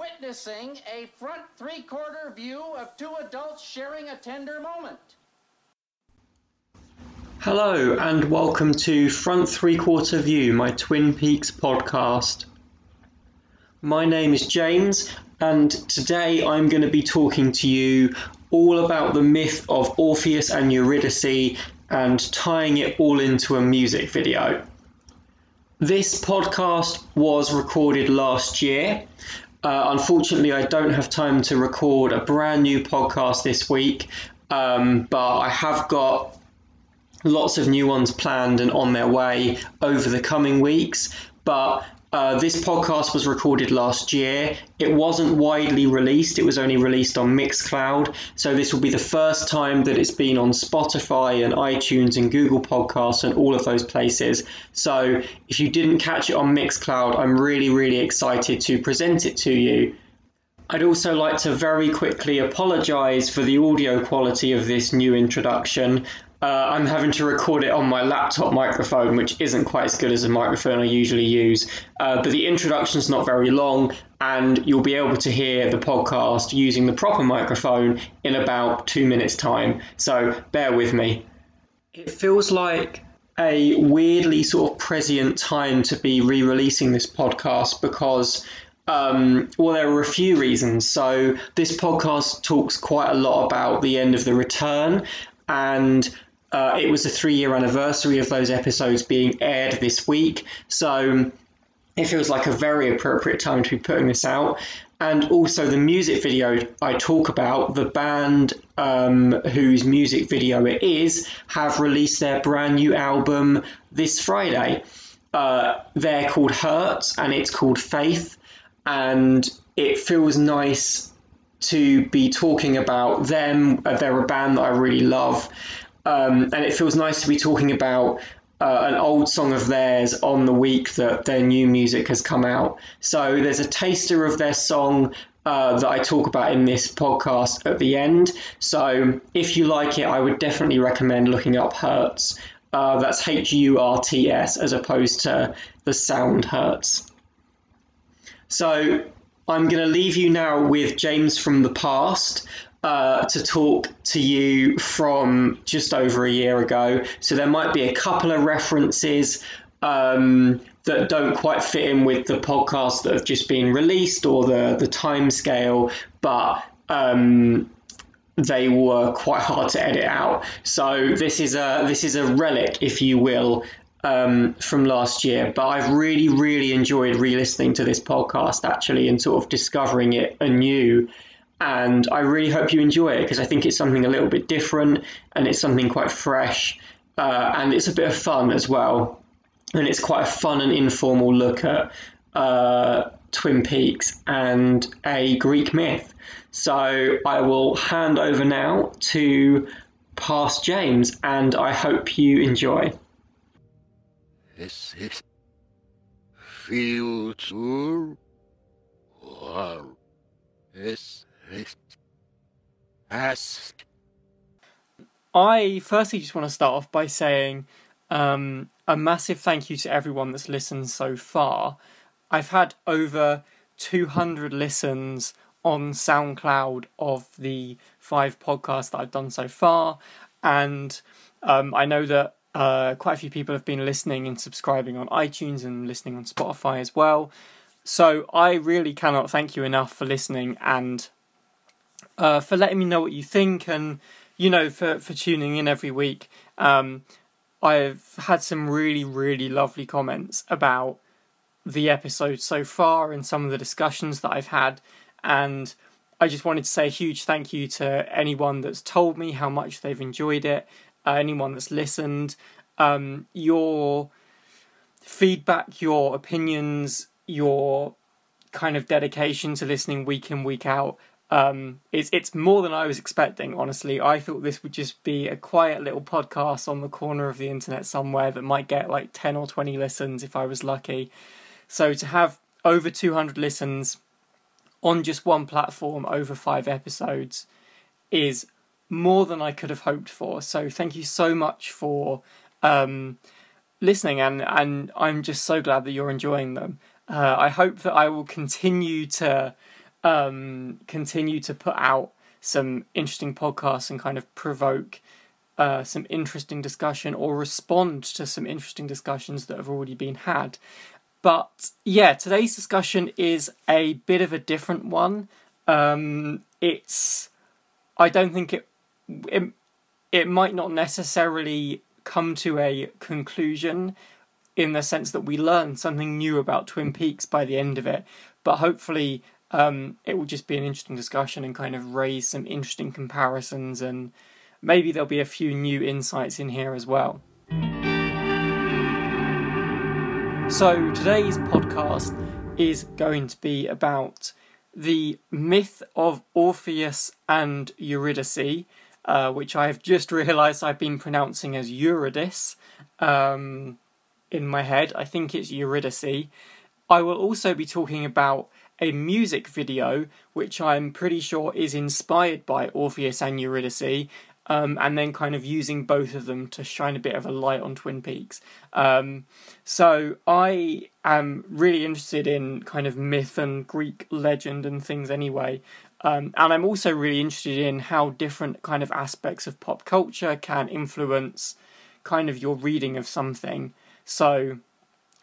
witnessing a front three quarter view of two adults sharing a tender moment. Hello, and welcome to Front Three Quarter View, my Twin Peaks podcast. My name is James, and today I'm going to be talking to you all about the myth of Orpheus and Eurydice and tying it all into a music video. This podcast was recorded last year. Uh, unfortunately, I don't have time to record a brand new podcast this week, um, but I have got lots of new ones planned and on their way over the coming weeks. But uh, this podcast was recorded last year. It wasn't widely released, it was only released on Mixcloud. So, this will be the first time that it's been on Spotify and iTunes and Google Podcasts and all of those places. So, if you didn't catch it on Mixcloud, I'm really, really excited to present it to you. I'd also like to very quickly apologise for the audio quality of this new introduction. Uh, I'm having to record it on my laptop microphone, which isn't quite as good as the microphone I usually use. Uh, but the introduction's not very long, and you'll be able to hear the podcast using the proper microphone in about two minutes' time. So bear with me. It feels like a weirdly sort of prescient time to be re releasing this podcast because. Um, well, there are a few reasons. So, this podcast talks quite a lot about the end of the return, and uh, it was a three year anniversary of those episodes being aired this week, so it feels like a very appropriate time to be putting this out. And also, the music video I talk about, the band um, whose music video it is, have released their brand new album this Friday. Uh, they're called Hurts and it's called Faith, and it feels nice to be talking about them. They're a band that I really love, um, and it feels nice to be talking about uh, an old song of theirs on the week that their new music has come out. So there's a taster of their song uh, that I talk about in this podcast at the end. So if you like it, I would definitely recommend looking up Hurts. Uh, that's H U R T S as opposed to the sound Hurts. So I'm going to leave you now with James from the past uh, to talk to you from just over a year ago. So there might be a couple of references um, that don't quite fit in with the podcast that have just been released or the the time scale, but um, they were quite hard to edit out. So this is a this is a relic, if you will, um, from last year. But I've really really enjoyed re-listening to this podcast actually and sort of discovering it anew and I really hope you enjoy it because I think it's something a little bit different and it's something quite fresh uh, and it's a bit of fun as well. And it's quite a fun and informal look at uh, Twin Peaks and a Greek myth. So I will hand over now to Past James and I hope you enjoy. This is future or is Past. I firstly just want to start off by saying um, a massive thank you to everyone that's listened so far. I've had over 200 listens on SoundCloud of the five podcasts that I've done so far, and um, I know that uh, quite a few people have been listening and subscribing on iTunes and listening on Spotify as well. So I really cannot thank you enough for listening and uh, for letting me know what you think and you know for for tuning in every week. Um, I've had some really really lovely comments about the episode so far and some of the discussions that I've had and I just wanted to say a huge thank you to anyone that's told me how much they've enjoyed it, uh, anyone that's listened. Um, your feedback, your opinions, your kind of dedication to listening week in, week out um, it's it's more than I was expecting. Honestly, I thought this would just be a quiet little podcast on the corner of the internet somewhere that might get like ten or twenty listens if I was lucky. So to have over two hundred listens on just one platform over five episodes is more than I could have hoped for. So thank you so much for um, listening, and and I'm just so glad that you're enjoying them. Uh, I hope that I will continue to um, continue to put out some interesting podcasts and kind of provoke uh, some interesting discussion or respond to some interesting discussions that have already been had. But yeah, today's discussion is a bit of a different one. Um, it's, I don't think it, it, it might not necessarily come to a conclusion in the sense that we learn something new about Twin Peaks by the end of it, but hopefully um, it will just be an interesting discussion and kind of raise some interesting comparisons and maybe there'll be a few new insights in here as well. So today's podcast is going to be about the myth of Orpheus and Eurydice, uh, which I've just realised I've been pronouncing as Eurydice um, in my head. I think it's Eurydice. I will also be talking about a music video, which I'm pretty sure is inspired by Orpheus and Eurydice, um, and then kind of using both of them to shine a bit of a light on Twin Peaks. Um, so I am really interested in kind of myth and Greek legend and things anyway. Um, and I'm also really interested in how different kind of aspects of pop culture can influence kind of your reading of something. So,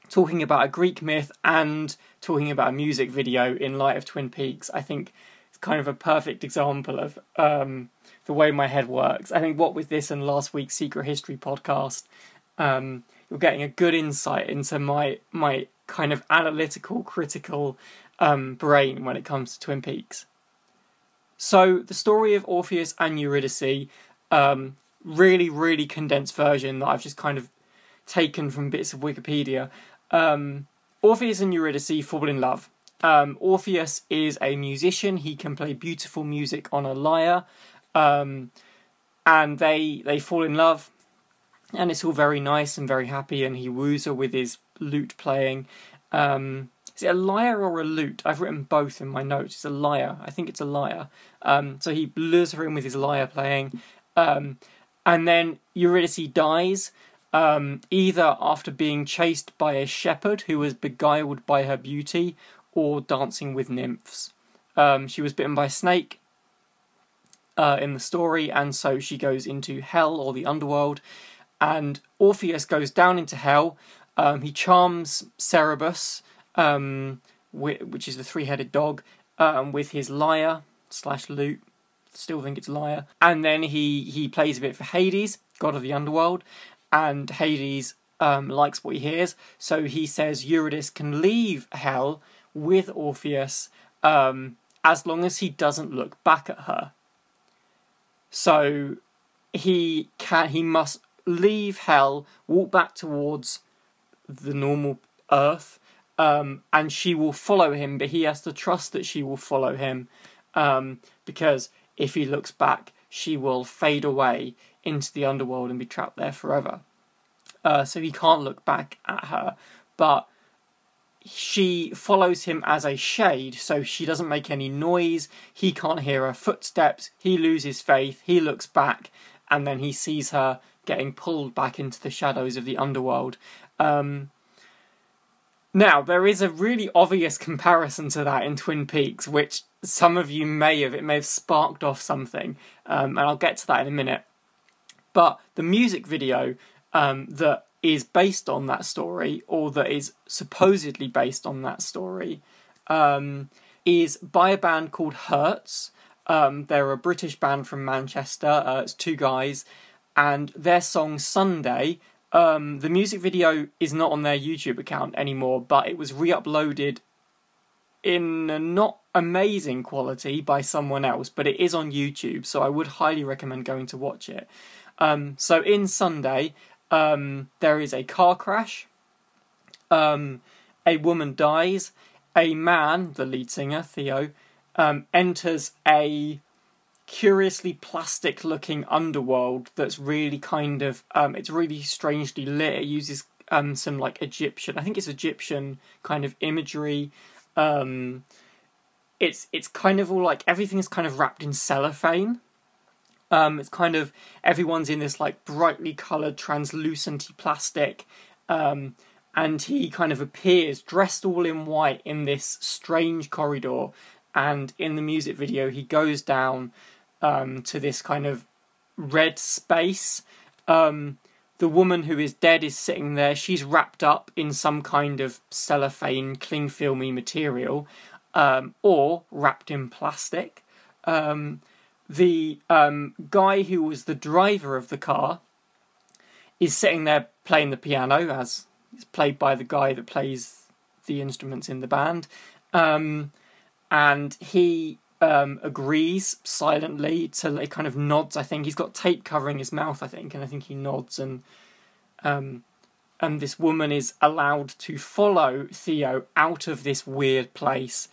talking about a Greek myth and talking about a music video in light of Twin Peaks, I think it's kind of a perfect example of um, the way my head works. I think what with this and last week's Secret History podcast, um, you're getting a good insight into my my kind of analytical, critical um, brain when it comes to Twin Peaks. So the story of Orpheus and Eurydice, um, really, really condensed version that I've just kind of taken from bits of Wikipedia. Um, Orpheus and Eurydice fall in love. Um, Orpheus is a musician. He can play beautiful music on a lyre, um, and they they fall in love, and it's all very nice and very happy. And he woos her with his lute playing. Um, is it a lyre or a lute? I've written both in my notes. It's a lyre. I think it's a lyre. Um, so he lures her in with his lyre playing, um, and then Eurydice dies um, either after being chased by a shepherd who was beguiled by her beauty or dancing with nymphs. Um, she was bitten by a snake uh, in the story, and so she goes into hell or the underworld. And Orpheus goes down into hell. Um, he charms Cerberus, um, which is the three-headed dog, um, with his lyre slash lute. Still think it's lyre. And then he he plays a bit for Hades, god of the underworld, and Hades um, likes what he hears, so he says Eurydice can leave hell with Orpheus um, as long as he doesn't look back at her. So he can he must leave hell, walk back towards the normal earth, um, and she will follow him, but he has to trust that she will follow him um, because if he looks back, she will fade away into the underworld and be trapped there forever. Uh, so he can't look back at her, but she follows him as a shade, so she doesn't make any noise. He can't hear her footsteps. He loses faith. He looks back, and then he sees her getting pulled back into the shadows of the underworld. Um, now, there is a really obvious comparison to that in Twin Peaks, which some of you may have, it may have sparked off something, um, and I'll get to that in a minute. But the music video um, that is based on that story, or that is supposedly based on that story, um, is by a band called Hurts. Um, they're a British band from Manchester. Uh, it's two guys, and their song Sunday. Um, the music video is not on their YouTube account anymore, but it was re-uploaded in a not amazing quality by someone else, but it is on YouTube, so I would highly recommend going to watch it. Um, so in Sunday, um, there is a car crash. Um, a woman dies. A man, the lead singer Theo, um, enters a curiously plastic looking underworld that's really kind of um, it's really strangely lit. It uses um, some like Egyptian, I think it's Egyptian kind of imagery. It's it's kind of all like everything is kind of wrapped in cellophane. Um, it's kind of everyone's in this like brightly coloured, translucent plastic, um, and he kind of appears dressed all in white in this strange corridor, and in the music video, he goes down um, to this kind of red space. Um, the woman who is dead is sitting there. She's wrapped up in some kind of cellophane, cling filmy material, um, or wrapped in plastic. Um, the um, guy who was the driver of the car is sitting there playing the piano, as it's played by the guy that plays the instruments in the band. Um, and he um, agrees silently to like kind of nods. I think he's got tape covering his mouth. I think, and I think he nods, and um, and this woman is allowed to follow Theo out of this weird place.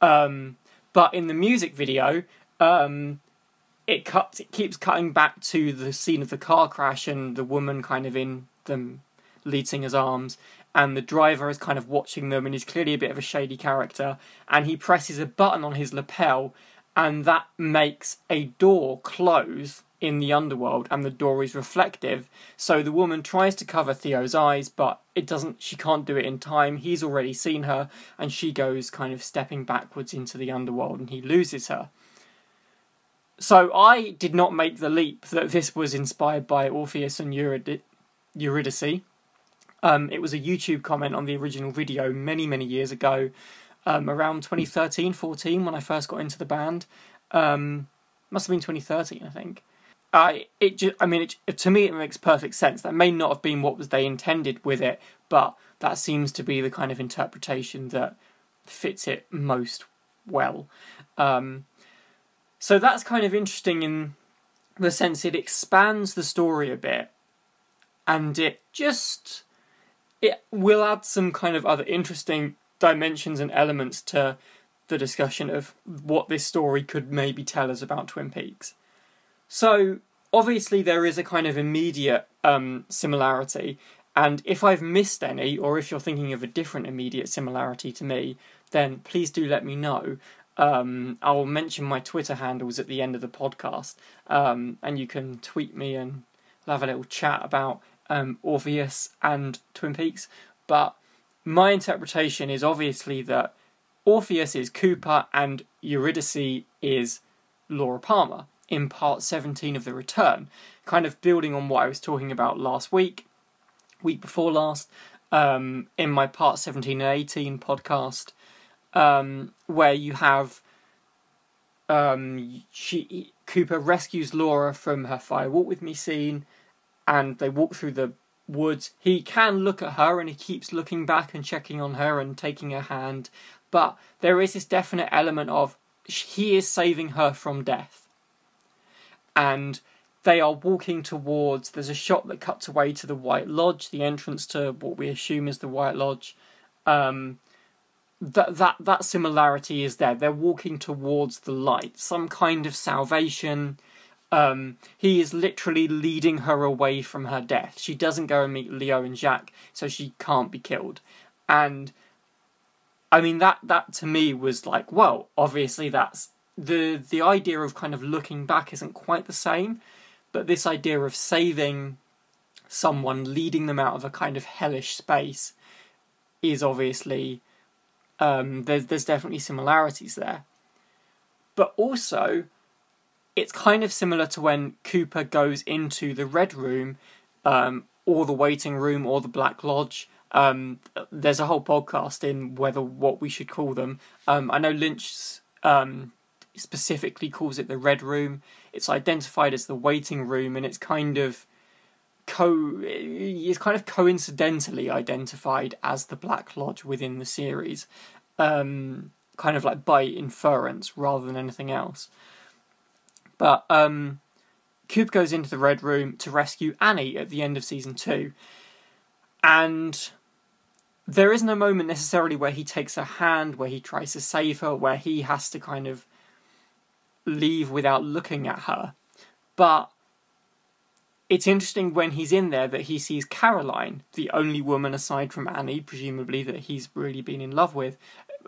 Um, but in the music video, um, it cuts. It keeps cutting back to the scene of the car crash and the woman kind of in the lead singer's arms, and the driver is kind of watching them and he's clearly a bit of a shady character and he presses a button on his lapel and that makes a door close in the underworld and the door is reflective so the woman tries to cover Theo's eyes but it doesn't she can't do it in time he's already seen her and she goes kind of stepping backwards into the underworld and he loses her so I did not make the leap that this was inspired by Orpheus and Eurydice um, it was a YouTube comment on the original video many, many years ago, um, around 2013, 14, when I first got into the band. Um, must have been 2013, I think. I it just, I mean, it, to me, it makes perfect sense. That may not have been what was they intended with it, but that seems to be the kind of interpretation that fits it most well. Um, so that's kind of interesting in the sense it expands the story a bit, and it just it will add some kind of other interesting dimensions and elements to the discussion of what this story could maybe tell us about Twin Peaks. So, obviously, there is a kind of immediate um, similarity, and if I've missed any, or if you're thinking of a different immediate similarity to me, then please do let me know. Um, I'll mention my Twitter handles at the end of the podcast, um, and you can tweet me and have a little chat about um, Orpheus and Twin Peaks, but my interpretation is obviously that Orpheus is Cooper and Eurydice is Laura Palmer in part 17 of The Return, kind of building on what I was talking about last week, week before last, um, in my part 17 and 18 podcast, um, where you have um, she Cooper rescues Laura from her fire walk with me scene and they walk through the woods. He can look at her and he keeps looking back and checking on her and taking her hand, but there is this definite element of he is saving her from death. And they are walking towards there's a shot that cuts away to the White Lodge, the entrance to what we assume is the White Lodge. Um, that that that similarity is there. They're walking towards the light, some kind of salvation, um, he is literally leading her away from her death. She doesn't go and meet Leo and Jacques, so she can't be killed. And I mean that that to me was like, well, obviously that's the the idea of kind of looking back isn't quite the same, but this idea of saving someone, leading them out of a kind of hellish space, is obviously um, there's there's definitely similarities there. But also, it's kind of similar to when Cooper goes into the Red Room, um, or the Waiting Room, or the Black Lodge. Um, there's a whole podcast in whether what we should call them. Um, I know Lynch um, specifically calls it the Red Room. It's identified as the Waiting Room, and it's kind of co is kind of coincidentally identified as the Black Lodge within the series, um, kind of like by inference rather than anything else. But um, Coop goes into the Red Room to rescue Annie at the end of season two. And there isn't a moment necessarily where he takes her hand, where he tries to save her, where he has to kind of leave without looking at her. But it's interesting when he's in there that he sees Caroline, the only woman aside from Annie, presumably that he's really been in love with,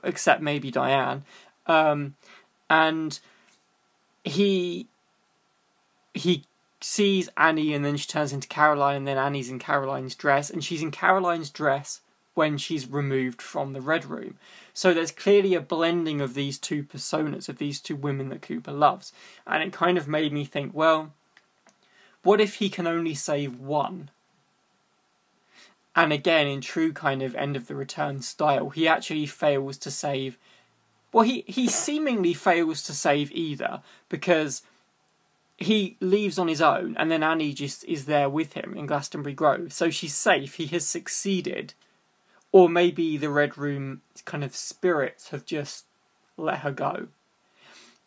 except maybe Diane. Um, and he he sees Annie and then she turns into Caroline and then Annie's in Caroline's dress and she's in Caroline's dress when she's removed from the Red Room. So there's clearly a blending of these two personas, of these two women that Cooper loves. And it kind of made me think, well, what if he can only save one? And again, in true kind of end of the return style, he actually fails to save. Well, he, he seemingly fails to save either because he leaves on his own and then Annie just is there with him in Glastonbury Grove. So she's safe, he has succeeded. Or maybe the Red Room kind of spirits have just let her go.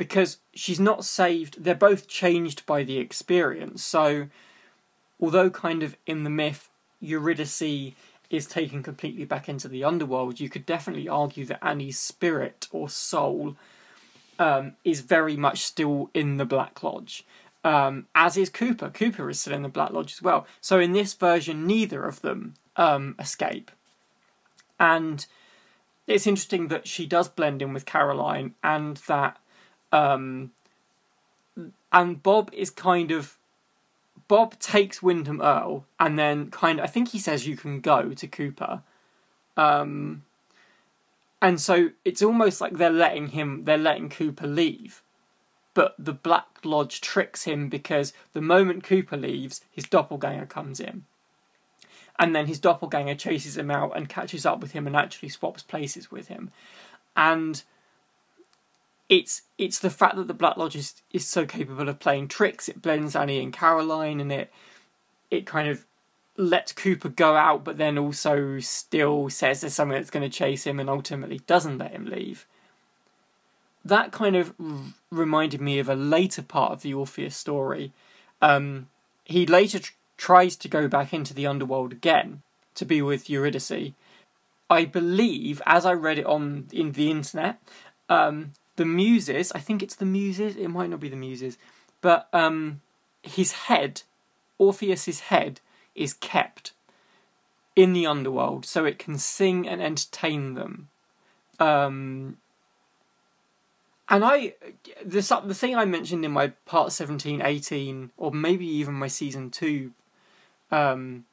Because she's not saved, they're both changed by the experience. So, although kind of in the myth, Eurydice is taken completely back into the underworld, you could definitely argue that Annie's spirit or soul um, is very much still in the Black Lodge. Um, as is Cooper. Cooper is still in the Black Lodge as well. So in this version, neither of them um, escape. And it's interesting that she does blend in with Caroline, and that um, and Bob is kind of Bob takes Windom Earle, and then kind of I think he says you can go to Cooper. Um, and so it's almost like they're letting him they're letting Cooper leave but the Black Lodge tricks him because the moment Cooper leaves, his doppelganger comes in. And then his doppelganger chases him out and catches up with him and actually swaps places with him. And it's it's the fact that the Black Lodge is, is so capable of playing tricks. It blends Annie and Caroline and it it kind of lets Cooper go out but then also still says there's something that's going to chase him and ultimately doesn't let him leave that kind of r- reminded me of a later part of the Orpheus story. Um, he later tr- tries to go back into the underworld again to be with Eurydice. I believe, as I read it on in the internet, um, the Muses. I think it's the Muses. It might not be the Muses, but um, his head, Orpheus's head, is kept in the underworld so it can sing and entertain them. Um, and I, the the thing I mentioned in my part 17, 18, or maybe even my season two, um,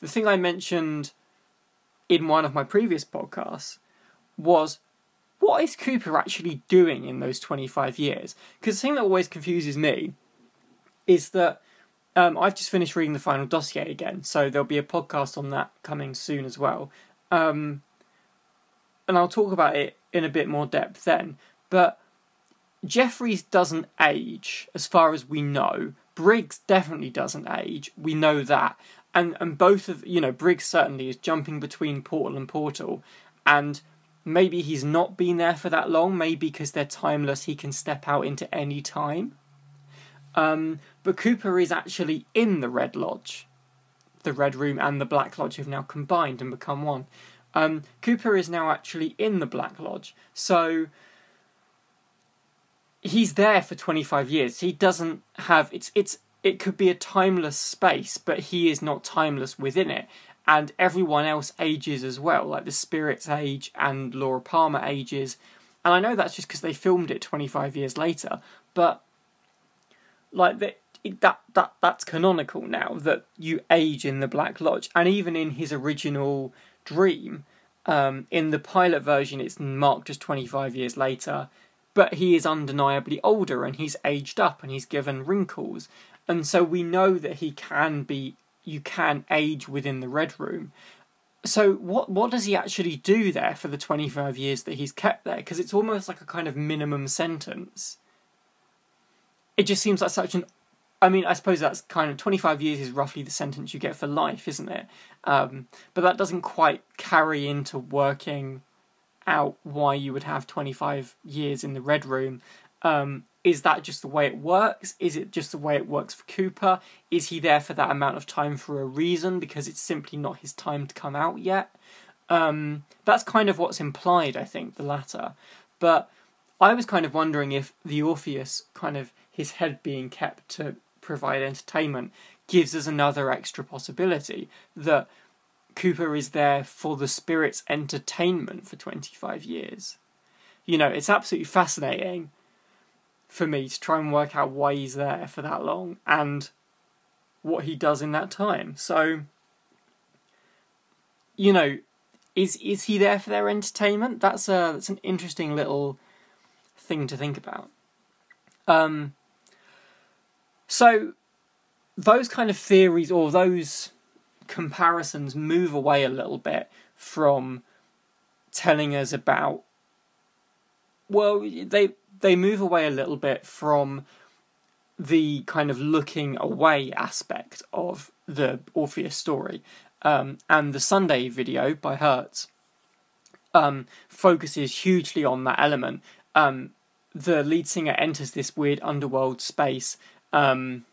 the thing I mentioned in one of my previous podcasts was what is Cooper actually doing in those 25 years? Because the thing that always confuses me is that um, I've just finished reading the final dossier again, so there'll be a podcast on that coming soon as well. Um, and I'll talk about it in a bit more depth then. But Jeffries doesn't age, as far as we know. Briggs definitely doesn't age. We know that. And and both of you know, Briggs certainly is jumping between portal and portal. And maybe he's not been there for that long, maybe because they're timeless, he can step out into any time. Um, but Cooper is actually in the Red Lodge. The Red Room and the Black Lodge have now combined and become one. Um, Cooper is now actually in the Black Lodge. So he's there for 25 years. He doesn't have it's it's it could be a timeless space, but he is not timeless within it. And everyone else ages as well, like the spirits age and Laura Palmer ages. And I know that's just because they filmed it 25 years later, but like that that that that's canonical now that you age in the Black Lodge, and even in his original dream, um, in the pilot version, it's marked as 25 years later but he is undeniably older and he's aged up and he's given wrinkles. And so we know that he can be, you can age within the Red Room. So what what does he actually do there for the 25 years that he's kept there? Because it's almost like a kind of minimum sentence. It just seems like such an I mean, I suppose that's kind of 25 years is roughly the sentence you get for life, isn't it? Um, but that doesn't quite carry into working out why you would have 25 years in the Red Room. Um, is that just the way it works? Is it just the way it works for Cooper? Is he there for that amount of time for a reason because it's simply not his time to come out yet? Um, that's kind of what's implied, I think, the latter. But I was kind of wondering if the Orpheus, kind of his head being kept to provide entertainment, gives us another extra possibility that Cooper is there for the spirit's entertainment for 25 years. You know, it's absolutely fascinating for me to try and work out why he's there for that long and what he does in that time. So, you know, is is he there for their entertainment? That's a that's an interesting little thing to think about. Um, so those kind of theories or those comparisons move away a little bit from telling us about well they they move away a little bit from the kind of looking away aspect of the Orpheus story. Um, and the Sunday video by Hurts um, focuses hugely on that element. Um, the lead singer enters this weird underworld space um,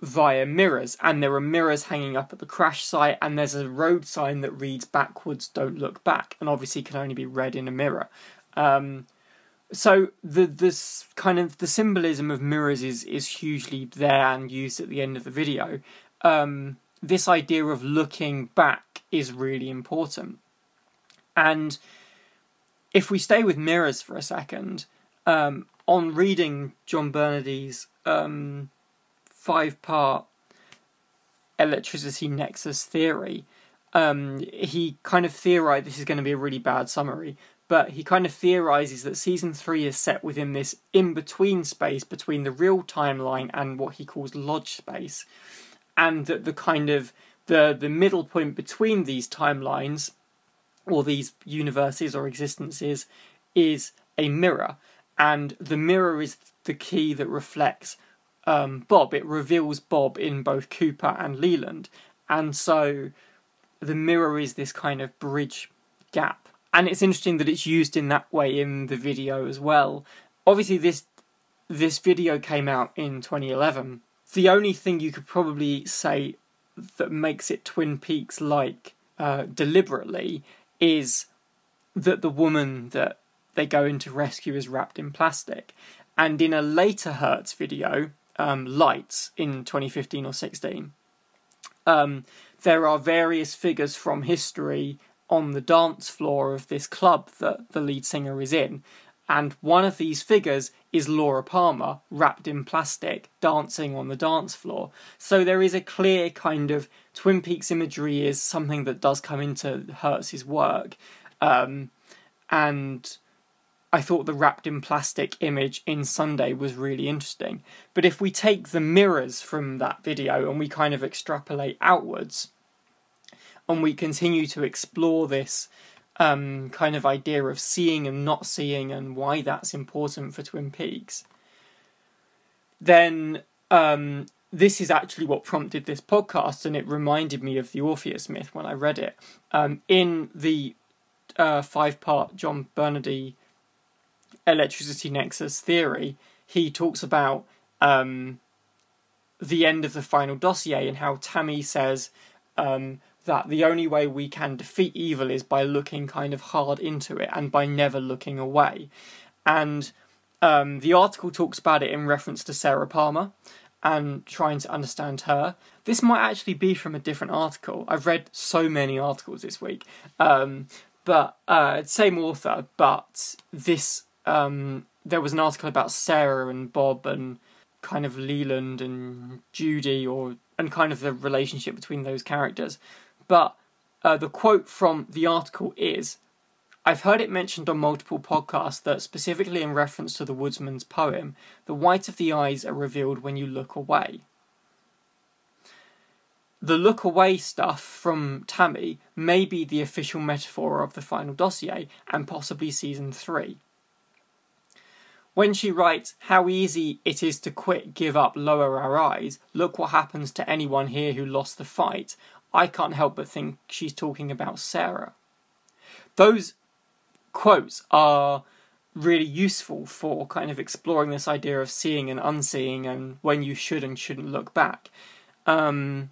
via mirrors, and there are mirrors hanging up at the crash site, and there's a road sign that reads backwards, don't look back, and obviously can only be read in a mirror. Um, so the this kind of the symbolism of mirrors is is hugely there and used at the end of the video. Um, this idea of looking back is really important, and if we stay with mirrors for a second, um, on reading John Bernardy's um, five part electricity nexus theory, um, he kind of theorized this is going to be a really bad summary, but he kind of theorizes that season three is set within this in between space between the real timeline and what he calls lodge space, and that the kind of the the middle point between these timelines or these universes or existences is a mirror, and the mirror is the key that reflects um, Bob. It reveals Bob in both Cooper and Leland, and so the mirror is this kind of bridge gap and it's interesting that it's used in that way in the video as well. Obviously, this this video came out in 2011. The only thing you could probably say that makes it Twin Peaks like uh, deliberately is that the woman that they go into rescue is wrapped in plastic. And in a later Hurts video, um, Lights in 2015 or 16, um, there are various figures from history on the dance floor of this club that the lead singer is in. And one of these figures is Laura Palmer, wrapped in plastic, dancing on the dance floor. So there is a clear kind of Twin Peaks imagery is something that does come into Hurts's work. Um, and I thought the wrapped in plastic image in Sunday was really interesting. But if we take the mirrors from that video and we kind of extrapolate outwards, and we continue to explore this um, kind of idea of seeing and not seeing and why that's important for Twin Peaks, then um, this is actually what prompted this podcast, and it reminded me of the Orpheus myth when I read it. Um, in the uh, five part John Bernardy electricity nexus theory, he talks about um, the end of the final dossier and how Tammy says um, that the only way we can defeat evil is by looking kind of hard into it and by never looking away. And um, the article talks about it in reference to Sarah Palmer and trying to understand her. This might actually be from a different article. I've read so many articles this week, um, but uh, same author. But this um, there was an article about Sarah and Bob and kind of Leland and Judy, or and kind of the relationship between those characters. But uh, the quote from the article is I've heard it mentioned on multiple podcasts that, specifically in reference to the woodsman's poem, the white of the eyes are revealed when you look away. The look away stuff from Tammy may be the official metaphor of the final dossier and possibly season 3. When she writes, How easy it is to quit, give up, lower our eyes, look what happens to anyone here who lost the fight, I can't help but think she's talking about Sarah. Those quotes are really useful for kind of exploring this idea of seeing and unseeing and when you should and shouldn't look back. Um,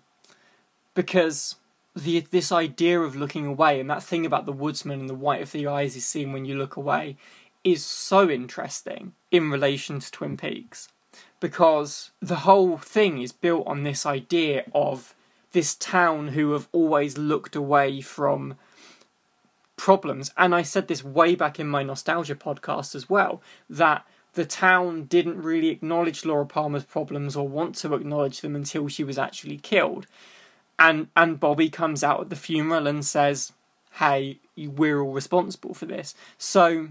because the this idea of looking away and that thing about the woodsman and the white of the eyes is seen when you look away is so interesting in relation to Twin Peaks because the whole thing is built on this idea of this town who have always looked away from problems. And I said this way back in my nostalgia podcast as well that the town didn't really acknowledge Laura Palmer's problems or want to acknowledge them until she was actually killed. And and Bobby comes out at the funeral and says, hey, we're all responsible for this. So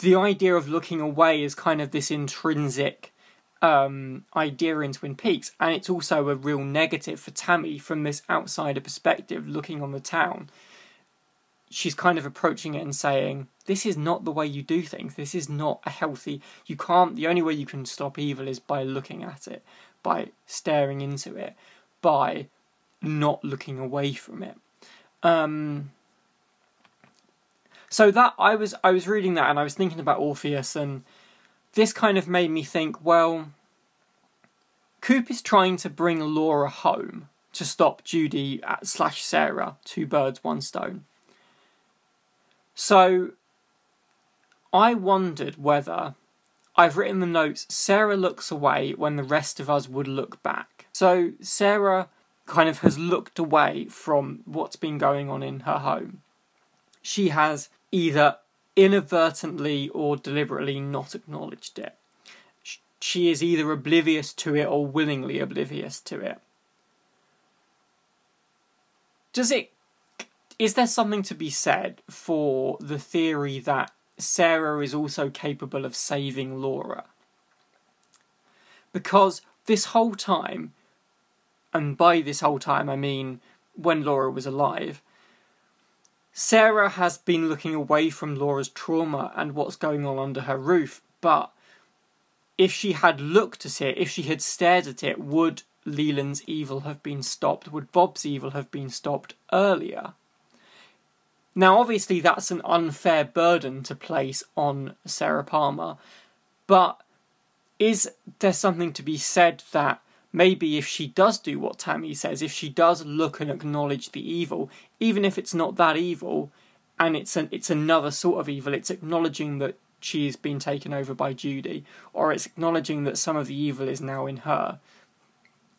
the idea of looking away is kind of this intrinsic um, idea in Twin Peaks, and it's also a real negative for Tammy from this outsider perspective looking on the town. She's kind of approaching it and saying, This is not the way you do things. This is not a healthy. You can't. The only way you can stop evil is by looking at it, by staring into it, by not looking away from it. Um, so that I was I was reading that and I was thinking about Orpheus and this kind of made me think, well, Coop is trying to bring Laura home to stop Judy at, slash Sarah, two birds, one stone. So I wondered whether I've written the notes Sarah looks away when the rest of us would look back. So Sarah kind of has looked away from what's been going on in her home. She has either inadvertently or deliberately not acknowledged it. She is either oblivious to it or willingly oblivious to it. Does it is there something to be said for the theory that Sarah is also capable of saving Laura? Because this whole time, and by this whole time I mean when Laura was alive, Sarah has been looking away from Laura's trauma and what's going on under her roof, but if she had looked at it, if she had stared at it, would Leland's evil have been stopped? Would Bob's evil have been stopped earlier? Now, obviously, that's an unfair burden to place on Sarah Palmer, but is there something to be said that maybe if she does do what Tammy says, if she does look and acknowledge the evil, even if it's not that evil, and it's an it's another sort of evil, it's acknowledging that she's been taken over by Judy, or it's acknowledging that some of the evil is now in her,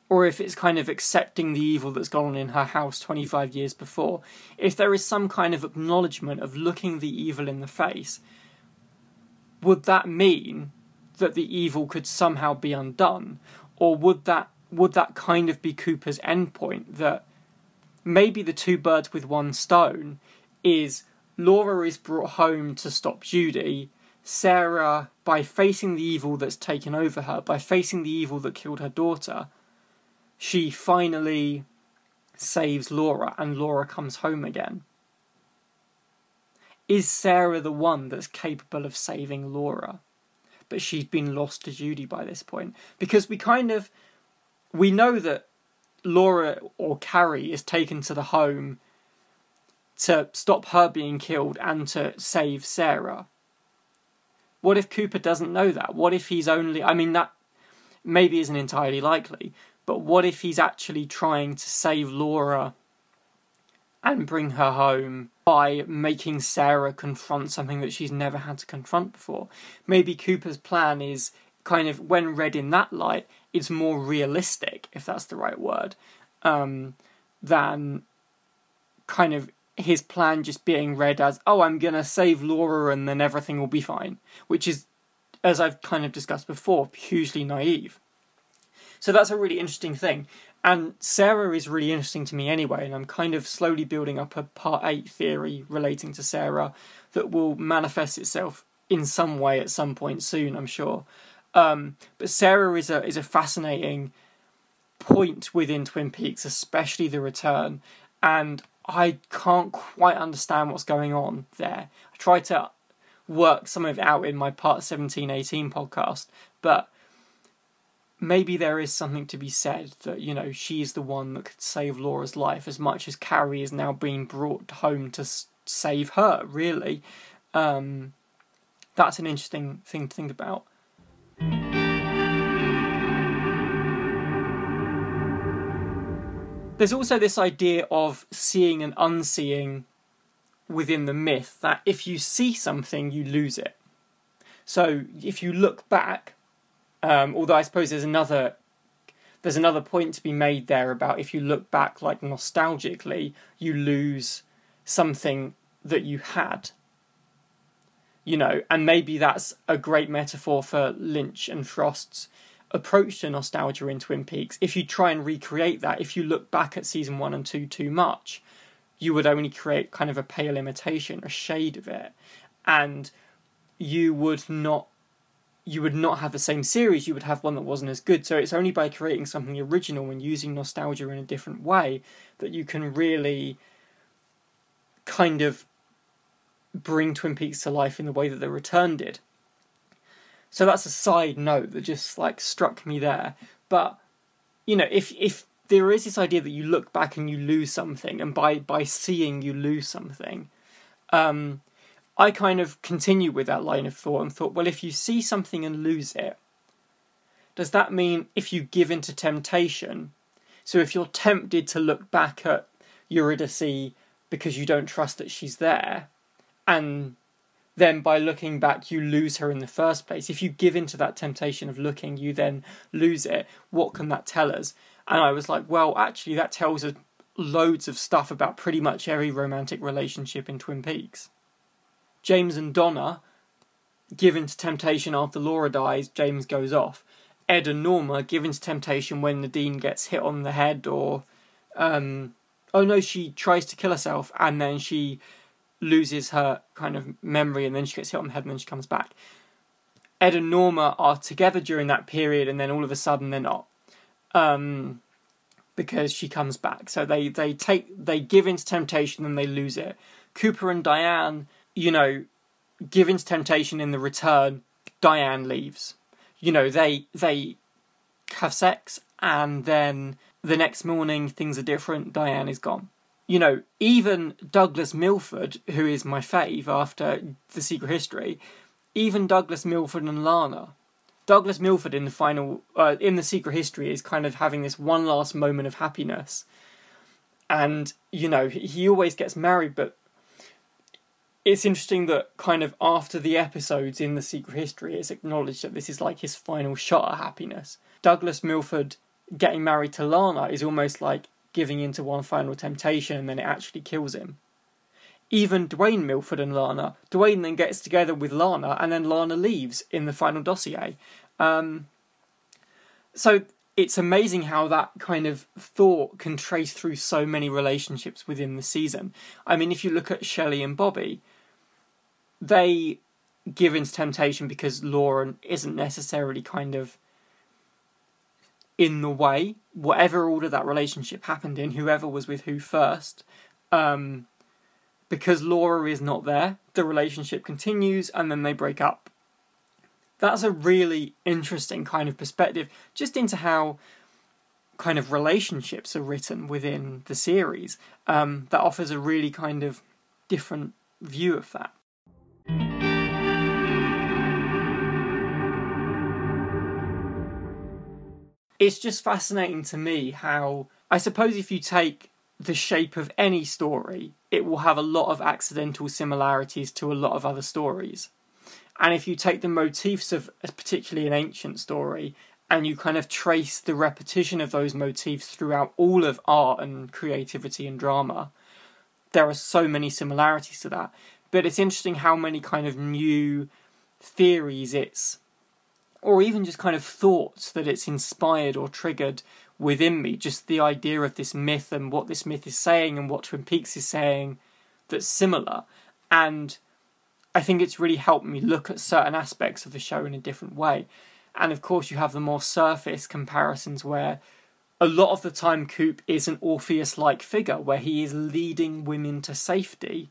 or if it's kind of accepting the evil that's gone on in her house 25 years before, if there is some kind of acknowledgement of looking the evil in the face, would that mean that the evil could somehow be undone? Or would that would that kind of be Cooper's endpoint that maybe the two birds with one stone is Laura is brought home to stop Judy. Sarah, by facing the evil that's taken over her, by facing the evil that killed her daughter, she finally saves Laura and Laura comes home again. Is Sarah the one that's capable of saving Laura? But she's been lost to Judy by this point because we kind of we know that Laura or Carrie is taken to the home to stop her being killed and to save Sarah. What if Cooper doesn't know that? What if he's only I mean that maybe isn't entirely likely, but what if he's actually trying to save Laura and bring her home by making Sarah confront something that she's never had to confront before. Maybe Cooper's plan is kind of, when read in that light, it's more realistic, if that's the right word, um, than kind of his plan just being read as, oh, I'm going to save Laura and then everything will be fine, which is, as I've kind of discussed before, hugely naive. So that's a really interesting thing. And Sarah is really interesting to me anyway, and I'm kind of slowly building up a part 8 theory relating to Sarah that will manifest itself in some way at some point soon, I'm sure. Um, but Sarah is a is a fascinating point within Twin Peaks, especially the return, and I can't quite understand what's going on there. I tried to work some of it out in my part 1718 podcast, but maybe there is something to be said that you know she's the one that could save Laura's life as much as Carrie is now being brought home to save her. Really, um, that's an interesting thing to think about. There's also this idea of seeing and unseeing within the myth that if you see something, you lose it. So if you look back, um, although I suppose there's another there's another point to be made there about if you look back like nostalgically, you lose something that you had. You know, and maybe that's a great metaphor for Lynch and Frost's approach to nostalgia in Twin Peaks, if you try and recreate that, if you look back at season one and two too much, you would only create kind of a pale imitation, a shade of it, and you would not you would not have the same series, you would have one that wasn't as good. So it's only by creating something original and using nostalgia in a different way that you can really kind of bring Twin Peaks to life in the way that The Return did. So that's a side note that just like struck me there. But you know, if if there is this idea that you look back and you lose something, and by by seeing you lose something, um, I kind of continue with that line of thought and thought, well, if you see something and lose it, does that mean if you give into temptation? So if you're tempted to look back at Eurydice because you don't trust that she's there, and then by looking back you lose her in the first place. If you give into that temptation of looking, you then lose it. What can that tell us? And I was like, well, actually, that tells us loads of stuff about pretty much every romantic relationship in Twin Peaks. James and Donna, given to temptation after Laura dies, James goes off. Ed and Norma, given to temptation when Nadine gets hit on the head or. Um, oh no, she tries to kill herself and then she loses her kind of memory and then she gets hit on the head and then she comes back. Ed and Norma are together during that period and then all of a sudden they're not. Um, because she comes back. So they, they take they give into temptation and they lose it. Cooper and Diane you know, given to temptation in the return, Diane leaves. You know, they they have sex and then the next morning things are different, Diane is gone. You know, even Douglas Milford, who is my fave after The Secret History, even Douglas Milford and Lana. Douglas Milford in the final, uh, in The Secret History, is kind of having this one last moment of happiness. And, you know, he always gets married, but it's interesting that kind of after the episodes in the secret history it's acknowledged that this is like his final shot at happiness. Douglas milford getting married to lana is almost like giving into one final temptation and then it actually kills him. Even dwayne milford and lana dwayne then gets together with lana and then lana leaves in the final dossier. Um, so it's amazing how that kind of thought can trace through so many relationships within the season. I mean, if you look at Shelley and Bobby, they give into temptation because Laura isn't necessarily kind of in the way. Whatever order that relationship happened in, whoever was with who first, um, because Laura is not there, the relationship continues and then they break up. That's a really interesting kind of perspective just into how kind of relationships are written within the series. Um, that offers a really kind of different view of that. It's just fascinating to me how, I suppose, if you take the shape of any story, it will have a lot of accidental similarities to a lot of other stories. And if you take the motifs of particularly an ancient story and you kind of trace the repetition of those motifs throughout all of art and creativity and drama, there are so many similarities to that. But it's interesting how many kind of new theories it's, or even just kind of thoughts that it's inspired or triggered within me. Just the idea of this myth and what this myth is saying and what Twin Peaks is saying that's similar. And I think it's really helped me look at certain aspects of the show in a different way. And of course, you have the more surface comparisons where a lot of the time Coop is an Orpheus like figure where he is leading women to safety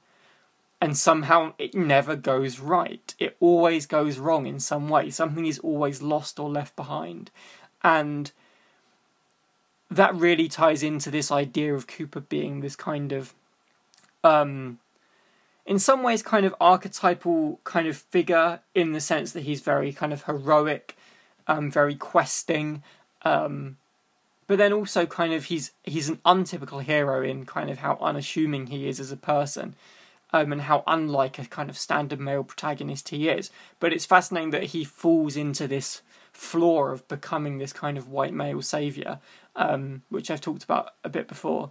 and somehow it never goes right. It always goes wrong in some way. Something is always lost or left behind. And that really ties into this idea of Cooper being this kind of um in some ways kind of archetypal kind of figure in the sense that he's very kind of heroic, um, very questing, um, but then also kind of he's he's an untypical hero in kind of how unassuming he is as a person um, and how unlike a kind of standard male protagonist he is. But it's fascinating that he falls into this flaw of becoming this kind of white male savior, um, which I've talked about a bit before.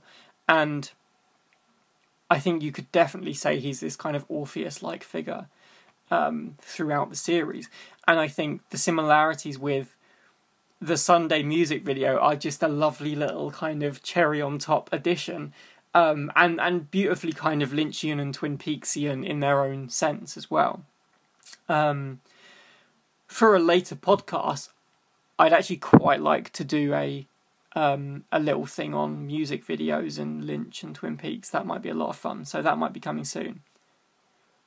And I think you could definitely say he's this kind of Orpheus like figure um, throughout the series. And I think the similarities with the Sunday music video are just a lovely little kind of cherry on top addition. Um, and and beautifully kind of Lynchian and Twin Peaksian in their own sense as well. Um, for a later podcast, I'd actually quite like to do a um, a little thing on music videos and Lynch and Twin Peaks. That might be a lot of fun. So that might be coming soon.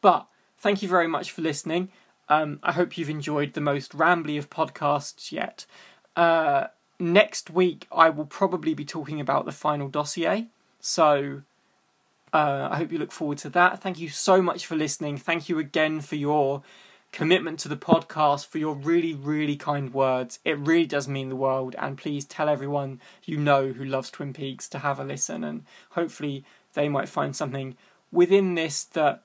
But thank you very much for listening. Um, I hope you've enjoyed the most rambly of podcasts yet. Uh, next week, I will probably be talking about the final dossier. So uh, I hope you look forward to that. Thank you so much for listening. Thank you again for your commitment to the podcast, for your really, really kind words. It really does mean the world. And please tell everyone you know who loves Twin Peaks to have a listen. And hopefully they might find something within this that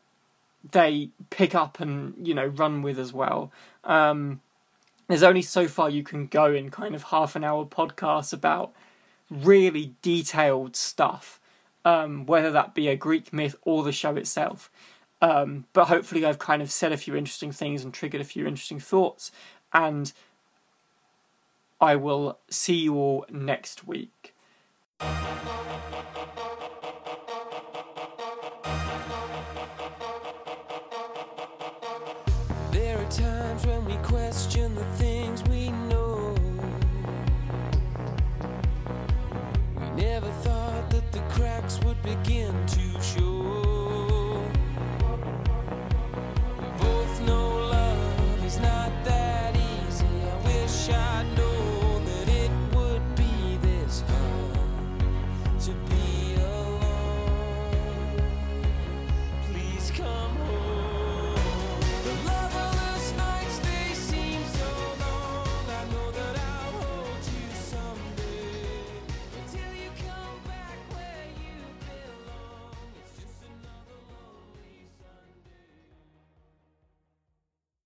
they pick up and, you know, run with as well. Um, there's only so far you can go in kind of half an hour podcasts about really detailed stuff, um, whether that be a Greek myth or the show itself. Um, but hopefully, I've kind of said a few interesting things and triggered a few interesting thoughts. And I will see you all next week.